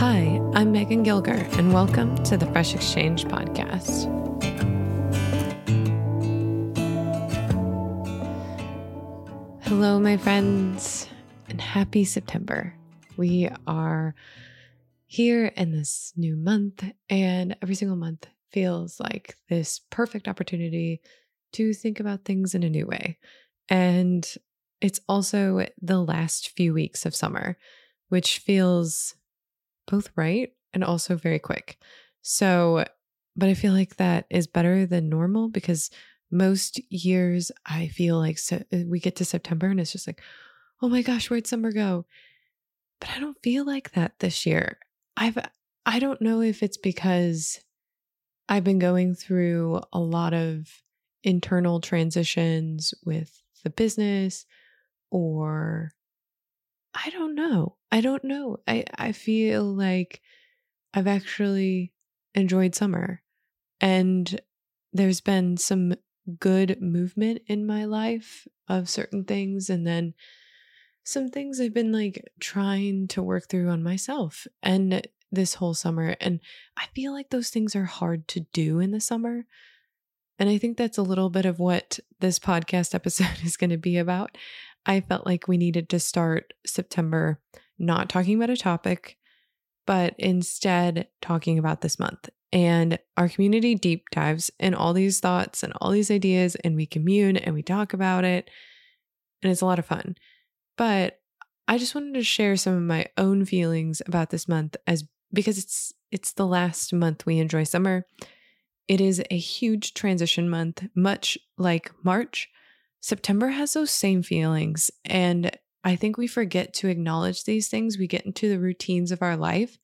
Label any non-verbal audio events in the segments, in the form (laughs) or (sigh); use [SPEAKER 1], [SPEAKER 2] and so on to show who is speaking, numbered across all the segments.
[SPEAKER 1] Hi, I'm Megan Gilger, and welcome to the Fresh Exchange Podcast. Hello, my friends, and happy September. We are here in this new month, and every single month feels like this perfect opportunity to think about things in a new way. And it's also the last few weeks of summer, which feels both right and also very quick. So, but I feel like that is better than normal because most years I feel like so, uh, we get to September and it's just like, oh my gosh, where'd summer go? But I don't feel like that this year. I've I don't know if it's because I've been going through a lot of internal transitions with the business or I don't know. I don't know. I, I feel like I've actually enjoyed summer and there's been some good movement in my life of certain things and then some things I've been like trying to work through on myself and this whole summer and I feel like those things are hard to do in the summer. And I think that's a little bit of what this podcast (laughs) episode is going to be about. I felt like we needed to start September not talking about a topic, but instead talking about this month. And our community deep dives in all these thoughts and all these ideas, and we commune and we talk about it. And it's a lot of fun. But I just wanted to share some of my own feelings about this month as because it's it's the last month we enjoy summer. It is a huge transition month, much like March. September has those same feelings. And I think we forget to acknowledge these things. We get into the routines of our life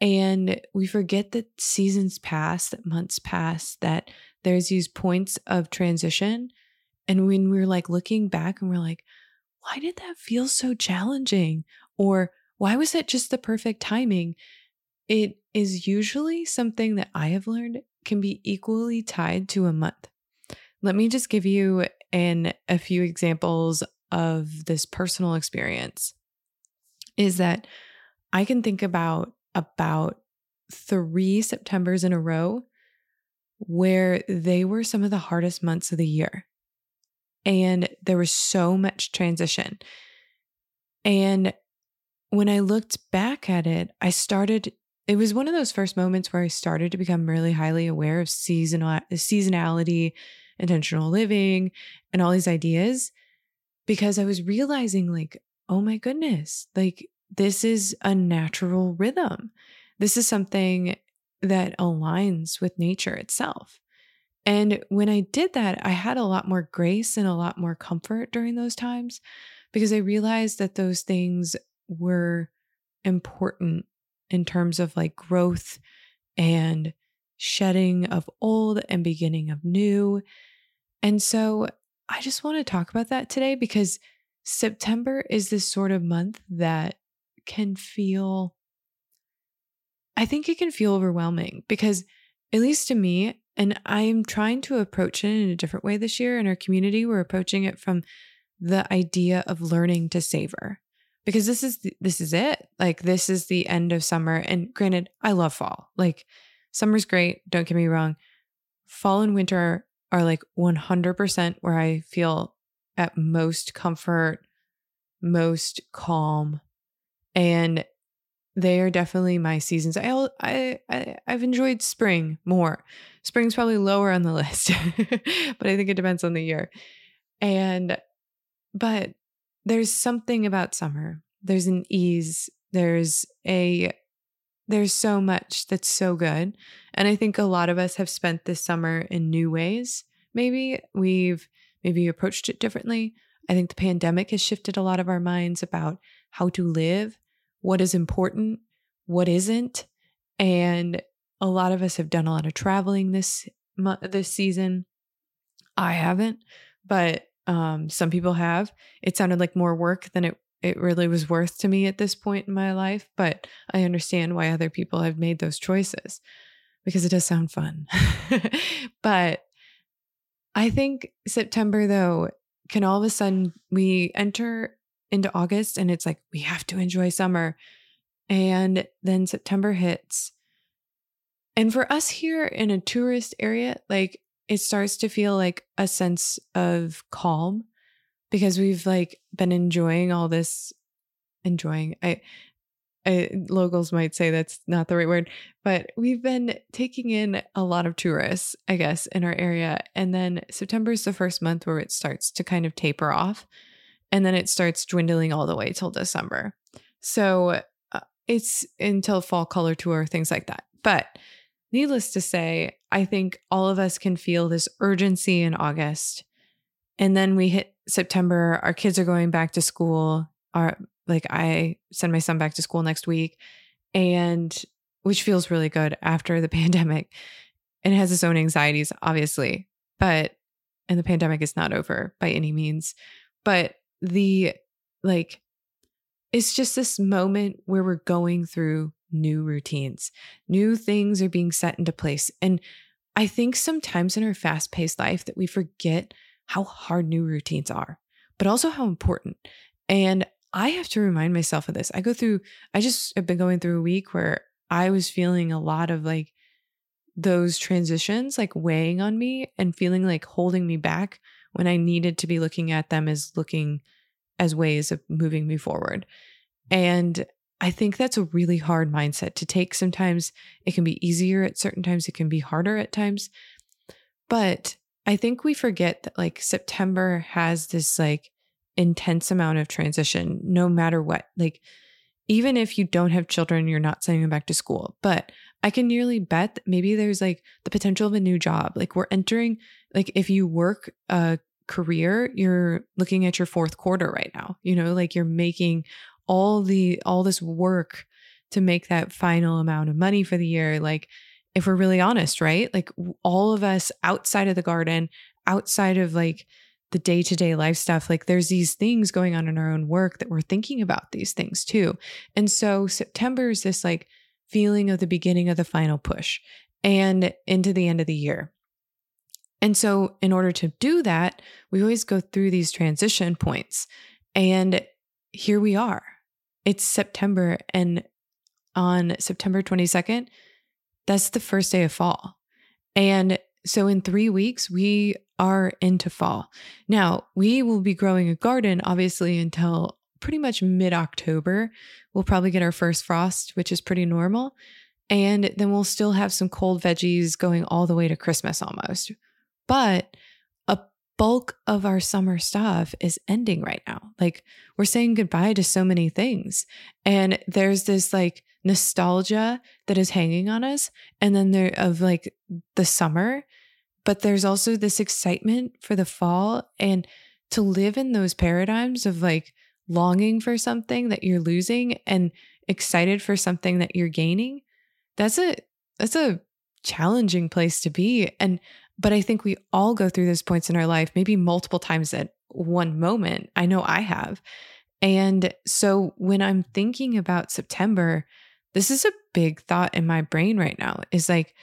[SPEAKER 1] and we forget that seasons pass, that months pass, that there's these points of transition. And when we're like looking back and we're like, why did that feel so challenging? Or why was that just the perfect timing? It is usually something that I have learned can be equally tied to a month. Let me just give you an a few examples of this personal experience is that I can think about about 3 Septembers in a row where they were some of the hardest months of the year. And there was so much transition. And when I looked back at it, I started it was one of those first moments where I started to become really highly aware of seasonal seasonality intentional living and all these ideas because I was realizing, like, oh my goodness, like this is a natural rhythm. This is something that aligns with nature itself. And when I did that, I had a lot more grace and a lot more comfort during those times because I realized that those things were important in terms of like growth and shedding of old and beginning of new. And so I just want to talk about that today because September is this sort of month that can feel, I think it can feel overwhelming because, at least to me, and I'm trying to approach it in a different way this year in our community, we're approaching it from the idea of learning to savor because this is the, this is it like this is the end of summer and granted i love fall like summer's great don't get me wrong fall and winter are like 100% where i feel at most comfort most calm and they are definitely my seasons I, I i i've enjoyed spring more spring's probably lower on the (laughs) list but i think it depends on the year and but there's something about summer. There's an ease. There's a there's so much that's so good. And I think a lot of us have spent this summer in new ways. Maybe we've maybe approached it differently. I think the pandemic has shifted a lot of our minds about how to live, what is important, what isn't. And a lot of us have done a lot of traveling this this season. I haven't, but um, some people have. It sounded like more work than it it really was worth to me at this point in my life, but I understand why other people have made those choices because it does sound fun. (laughs) but I think September though can all of a sudden we enter into August and it's like we have to enjoy summer and then September hits. And for us here in a tourist area, like it starts to feel like a sense of calm because we've like been enjoying all this enjoying I, I locals might say that's not the right word but we've been taking in a lot of tourists i guess in our area and then september is the first month where it starts to kind of taper off and then it starts dwindling all the way till december so uh, it's until fall color tour things like that but needless to say, I think all of us can feel this urgency in August. And then we hit September, our kids are going back to school. Our like I send my son back to school next week and which feels really good after the (laughs) pandemic. And it has its own anxieties, obviously. But and the pandemic is not over by any means. But the like it's just this moment where we're going through new routines. New things are being set into place. And I think sometimes in our fast paced life that we forget how hard new routines are, but also how important. And I have to remind myself of this. I go through, I just have been going through a week where I was feeling a lot of like those transitions like weighing on me and feeling like holding me back when I needed to be looking at them as looking as ways of moving me forward. And I think that's a really hard mindset to take. Sometimes it can be easier at certain times, it can be harder at times. But I think we forget that like September has this like intense amount of transition no matter what. Like, even if you don't have children, you're not sending them back to school. But I can nearly bet that maybe there's like the potential of a new job. Like, we're entering, like, if you work a career, you're looking at your fourth quarter right now, you know, like you're making all the all this work to make that final amount of money for the year like if we're really honest right? Like all of us outside of the garden outside of like the day-to-day life stuff like there's these things going on in our own work that we're thinking about these things too. And so september is this like feeling of the beginning of the final push and into the end of the year. And so in order to do that we always go through these transition points and here we are. It's September, and on September 22nd, that's the first day of fall. And so in three weeks, we are into fall. Now, we will be growing a garden, obviously, until pretty much mid October. We'll probably get our first frost, which is pretty normal. And then we'll still have some cold veggies going all the way to Christmas almost. But a bulk of our summer stuff is ending right now. Like we're saying goodbye to so many things. And there's this like nostalgia that is hanging on us. And then there of like the summer, but there's also this excitement for the fall and to live in those paradigms of like longing for something that you're losing and excited for something that you're gaining. That's a that's a challenging place to be. And But I think we all go through those points in our life, maybe multiple times at one moment. I know I have. And so when I'm thinking about September, this is a big thought in my brain right now is like,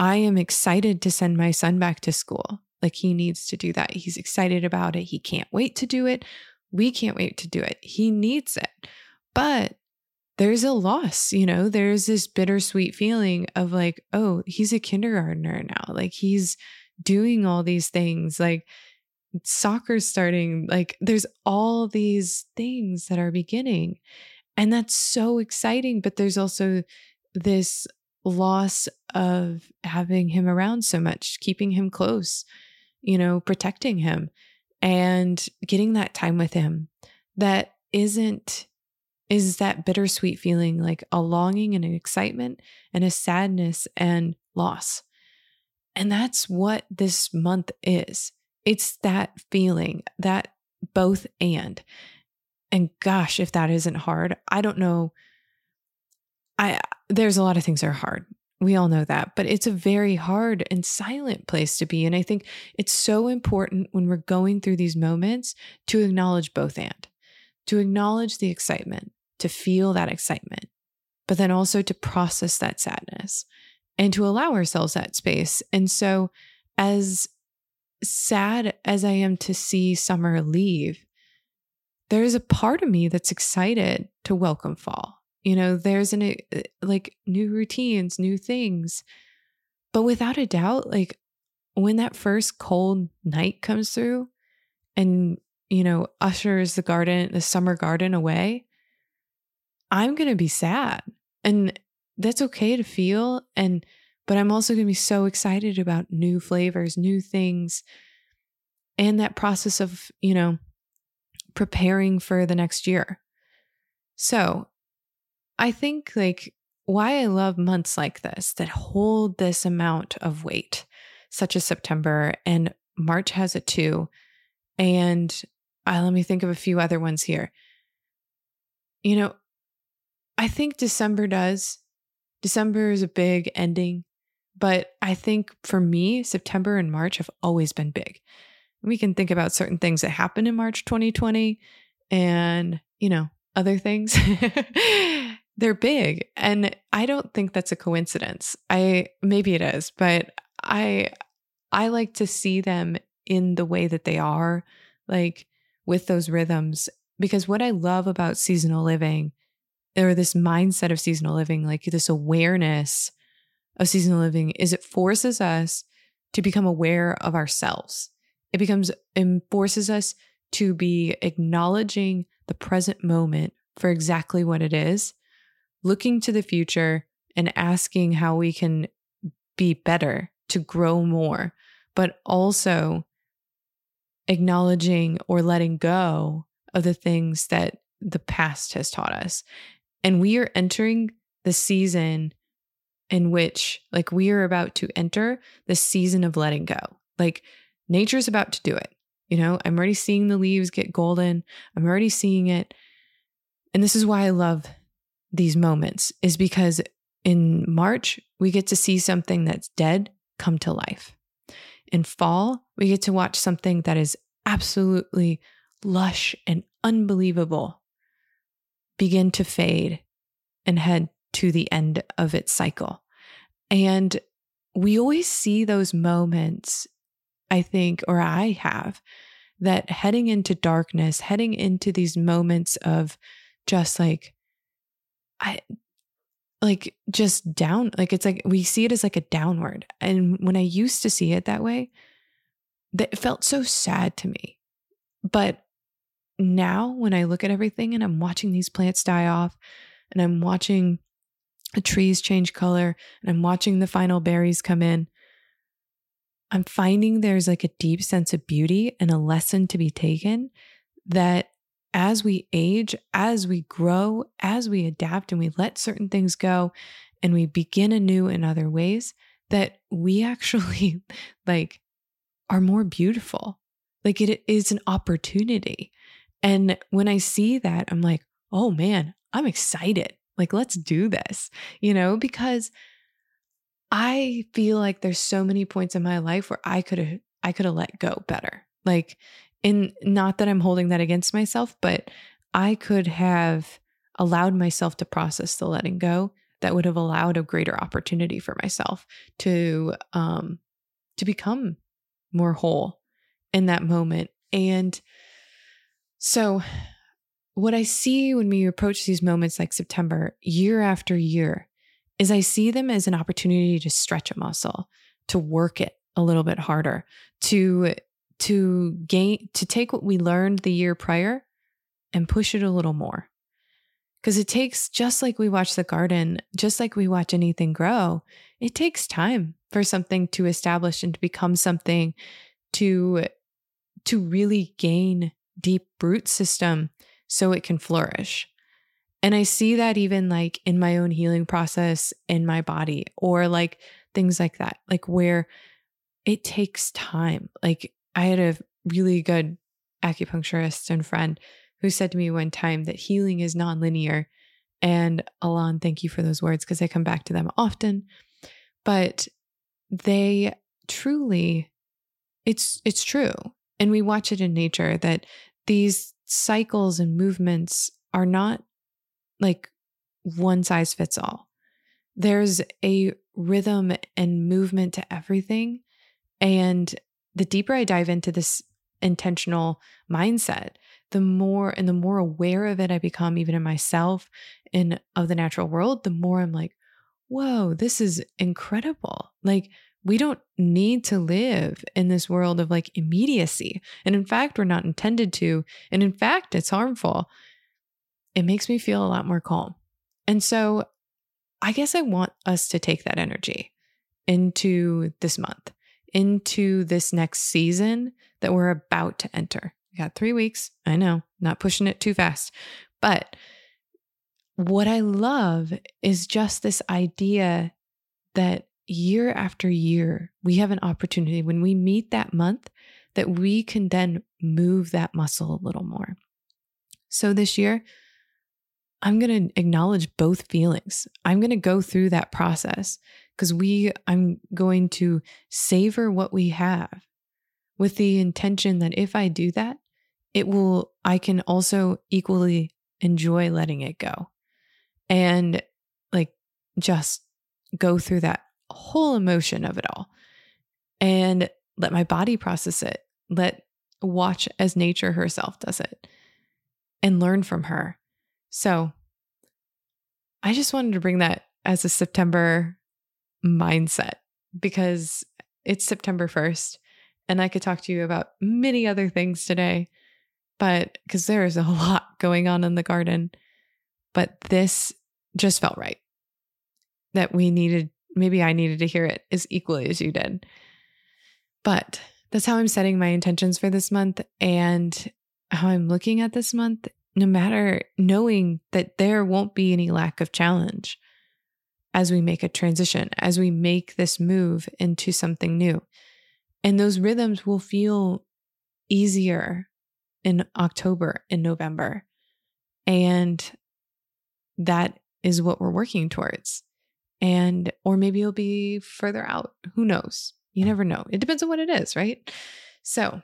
[SPEAKER 1] I am excited to send my son back to school. Like he needs to do that. He's excited about it. He can't wait to do it. We can't wait to do it. He needs it. But there's a loss, you know, there's this bittersweet feeling of like, oh, he's a kindergartner now. Like he's doing all these things. Like soccer's starting. Like there's all these things that are beginning. And that's so exciting. But there's also this loss of having him around so much, keeping him close, you know, protecting him and getting that time with him that isn't is that bittersweet feeling like a longing and an excitement and a sadness and loss. And that's what this month is. It's that feeling, that both and. And gosh, if that isn't hard, I don't know. I there's a lot of things that are hard. We all know that, but it's a very hard and silent place to be. And I think it's so important when we're going through these moments to acknowledge both and, to acknowledge the excitement, to feel that excitement, but then also to process that sadness and to allow ourselves that space. And so, as sad as I am to see summer leave, there's a part of me that's excited to welcome fall. You know, there's an uh, like new routines, new things. But without a doubt, like when that first cold night comes through and, you know, ushers the garden, the summer garden away, I'm going to be sad. And that's okay to feel. And, but I'm also going to be so excited about new flavors, new things, and that process of, you know, preparing for the next year. So I think like why I love months like this that hold this amount of weight, such as September and March has it too. And uh, let me think of a few other ones here. You know, I think December does. December is a big ending, but I think for me, September and March have always been big. We can think about certain things that happened in March 2020 and, you know, other things. (laughs) they're big and i don't think that's a coincidence i maybe it is but i i like to see them in the way that they are like with those rhythms because what i love about seasonal living or this mindset of seasonal living like this awareness of seasonal living is it forces us to become aware of ourselves it becomes it forces us to be acknowledging the present moment for exactly what it is looking to the future and asking how we can be better to grow more, but also acknowledging or letting go of the things that the past has taught us. And we are entering the season in which, like, we are about to enter the season of letting go. Like, nature's about to do it. You know, I'm already seeing the leaves get golden. I'm already seeing it. And this is why I love these moments is because in March, we get to see something that's dead come to life. In fall, we get to watch something that is absolutely lush and unbelievable begin to fade and head to the end of its cycle. And we always see those moments, I think, or I have, that heading into darkness, heading into these moments of just like I like just down like it's like we see it as like a downward. And when i used to see it that way that felt so sad to me. But now when i look at everything and i'm watching these plants die off and i'm watching the trees change color and i'm watching the final berries come in i'm finding there's like a deep sense of beauty and a lesson to be taken that as we age, as we grow, as we adapt and we let certain things go and we begin anew in other ways, that we (laughs) actually like are more beautiful. Like it is an opportunity. And when I see that, I'm like, oh man, I'm excited. Like, let's do this, you know, because I feel like there's so many points in my life where I could have I could have let go better. Like in not that I'm holding that against myself, but I could have allowed myself to process the letting go that would have allowed a greater opportunity for myself to um to become more whole in that moment. And so what I see when we approach these moments like September year after year is I see them as an opportunity to stretch a muscle, to work it a little bit harder, to to gain to take what we learned the year prior and push it a little more. Cuz it takes just like we watch the garden, just like we watch anything grow, it takes time for something to establish and to become something to to really gain deep root system so it can flourish. And I see that even like in my own healing process in my body or like things like that, like where it takes time. Like I had a really good acupuncturist and friend who said to me one time that healing is nonlinear. And Alon, thank you for those words because I come back to them often. But they truly, it's it's true. And we watch it in nature that these cycles and movements are not like one size fits all. There's a rhythm and movement to everything. And the deeper I dive into this intentional mindset, the more and the more aware of it I become, even in myself and of the natural world, the more I'm like, whoa, this is incredible. Like, we don't need to live in this world of like immediacy. And in fact, we're not intended to. And in fact, it's harmful. It makes me feel a lot more calm. And so I guess I want us to take that energy into this month, into this next season that we're about to enter. We got three weeks. I know, not pushing it too fast. But what I love is just this idea that year after year, we have an opportunity when we meet that month that we can then move that muscle a little more. So this year, I'm going to acknowledge both feelings. I'm going to go through that process because we I'm going to savor what we have with the intention that if I do that, it will I can also equally enjoy letting it go. And like just go through that whole emotion of it all and let my body process it. Let watch as nature herself does it and learn from her. So I just wanted to bring that as a September mindset because it's September 1st and I could talk to you about many other things today, but because there is a (laughs) lot going on in the garden. But this just felt right that we needed maybe I needed to hear it as equally as you did. But that's how I'm setting my intentions for this month and how I'm looking at this month, no matter knowing that there won't be any lack of challenge as we make a transition, as we make this move into something new. And those rhythms will feel easier in October and November. And that is what we're working towards. And or maybe it'll be further out. Who knows? You never know. It depends on what it is right? So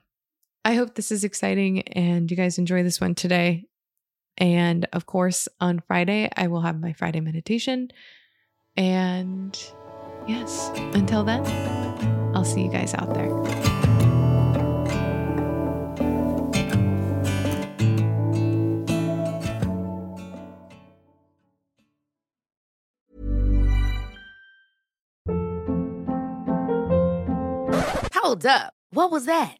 [SPEAKER 1] i hope this is exciting and you guys enjoy this one today and of course on friday i will have my friday meditation and yes until then i'll see you guys out there
[SPEAKER 2] Hold up. What was that?